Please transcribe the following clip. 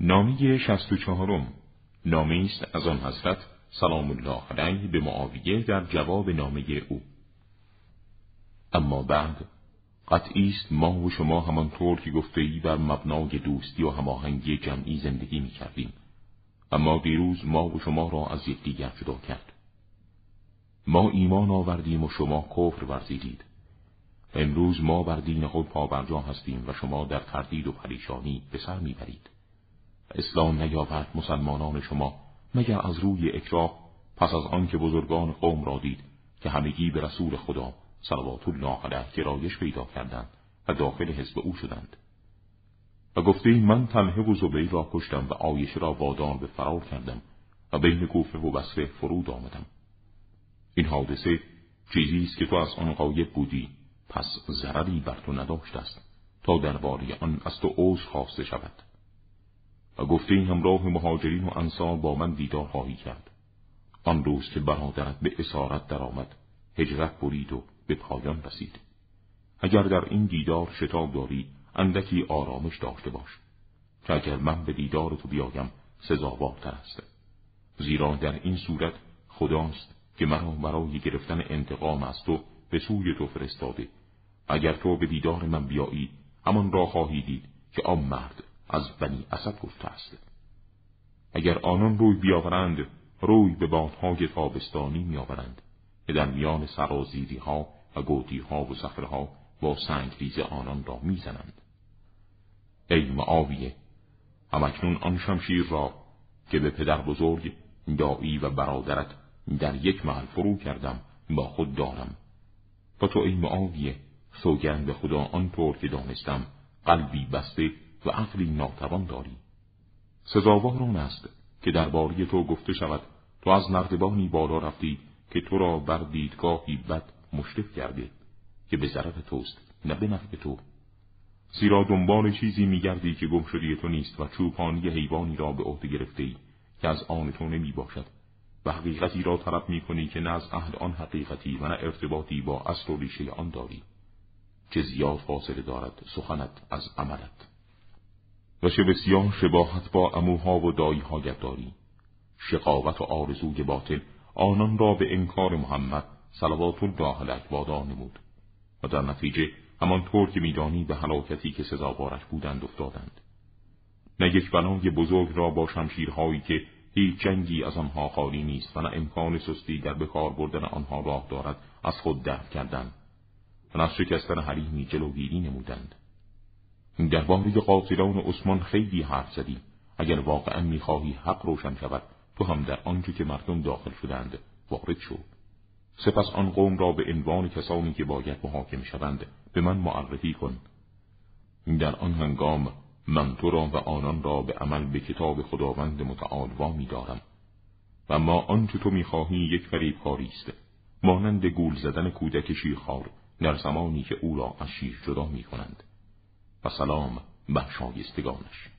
نامی شست و چهارم. نامی است از آن حضرت سلام الله علیه به معاویه در جواب نامه او. اما بعد قطعی است ما و شما همانطور که گفته ای بر مبنای دوستی و هماهنگی جمعی زندگی می کردیم اما دیروز ما و شما را از یکدیگر جدا کرد. ما ایمان آوردیم و شما کفر ورزیدید. امروز ما بر دین خود پابرجا هستیم و شما در تردید و پریشانی به سر می‌برید. اسلام نیاورد مسلمانان شما مگر از روی اکراه پس از آنکه بزرگان قوم را دید که همگی به رسول خدا صلوات الله علیه گرایش پیدا کردند و داخل حزب او شدند. و گفته من تنه و زبیر را کشتم و آیشه را وادار به فرار کردم و بین گوفه و بسره فرود آمدم. این حادثه چیزی است که تو از آن غایب بودی پس ضرری بر تو نداشته است تا درباره آن از تو عوض خواسته شود. و گفته این همراه مهاجرین و انصار با من دیدار خواهی کرد. آن روز که برادرت به اسارت درآمد هجرت برید و به پایان رسید. اگر در این دیدار شتاب داری اندکی آرامش داشته باش که اگر من به دیدار تو بیایم سزاوارتر است. زیرا در این صورت خداست که مرا برای گرفتن انتقام از تو به سوی تو فرستاده. اگر تو به دیدار من بیایی همان را خواهی دید که آن مرد از بنی اسد گفته است. اگر آنان روی بیاورند روی به بادهای تابستانی میآورند که در میان سرازیری ها و گودی ها و ها با سنگریز آنان را می‌زنند. ای معاویه همکنون آن شمشیر را که به پدر بزرگ دایی و برادرت در یک محل فرو کردم با خود دارم. و تو ای معاویه سوگند به خدا آنطور که دانستم قلبی بسته و عقلی ناتوان داری. سزاوار آن است که درباره تو گفته شود تو از نردبانی بالا رفتی که تو را بر دیدگاهی بد مشرف کرده که به ضرر توست نه به نفع تو. زیرا دنبال چیزی میگردی که گم شدی تو نیست و چوپانی حیوانی را به عهده گرفته که از آن تو نمی باشد و حقیقتی را طلب می کنی که نه از اهل آن حقیقتی و نه ارتباطی با اصل و ریشه آن داری. چه زیاد فاصله دارد سخنت از عملت. و چه بسیار شباهت با اموها و داییهایت داری شقاوت و آرزوی باطل آنان را به انکار محمد صلوات الله علیه وادار نمود و در نتیجه همانطور که میدانی به هلاکتی که سزاوارش بودند افتادند. نه یک بنای بزرگ را با شمشیرهایی که هیچ جنگی از آنها خالی نیست و نه امکان سستی در بکار بردن آنها راه دارد از خود دفع کردند و از شکستن حریمی جلوگیری نمودند. درباره قاتلان عثمان خیلی حرف زدی. اگر واقعا می‌خواهی حق روشن شود تو هم در آنجا که مردم داخل شدند وارد شو. سپس آن قوم را به عنوان کسانی که باید محاکم شوند به من معرفی کن. در آن هنگام من تو را و آنان را به عمل به کتاب خداوند متعال وامی دارم و ما آنچه تو می‌خواهی یک فریبکاری است. مانند گول زدن کودک شیرخوار در زمانی که او را از شیر جدا می کنند و سلام بر شایستگانش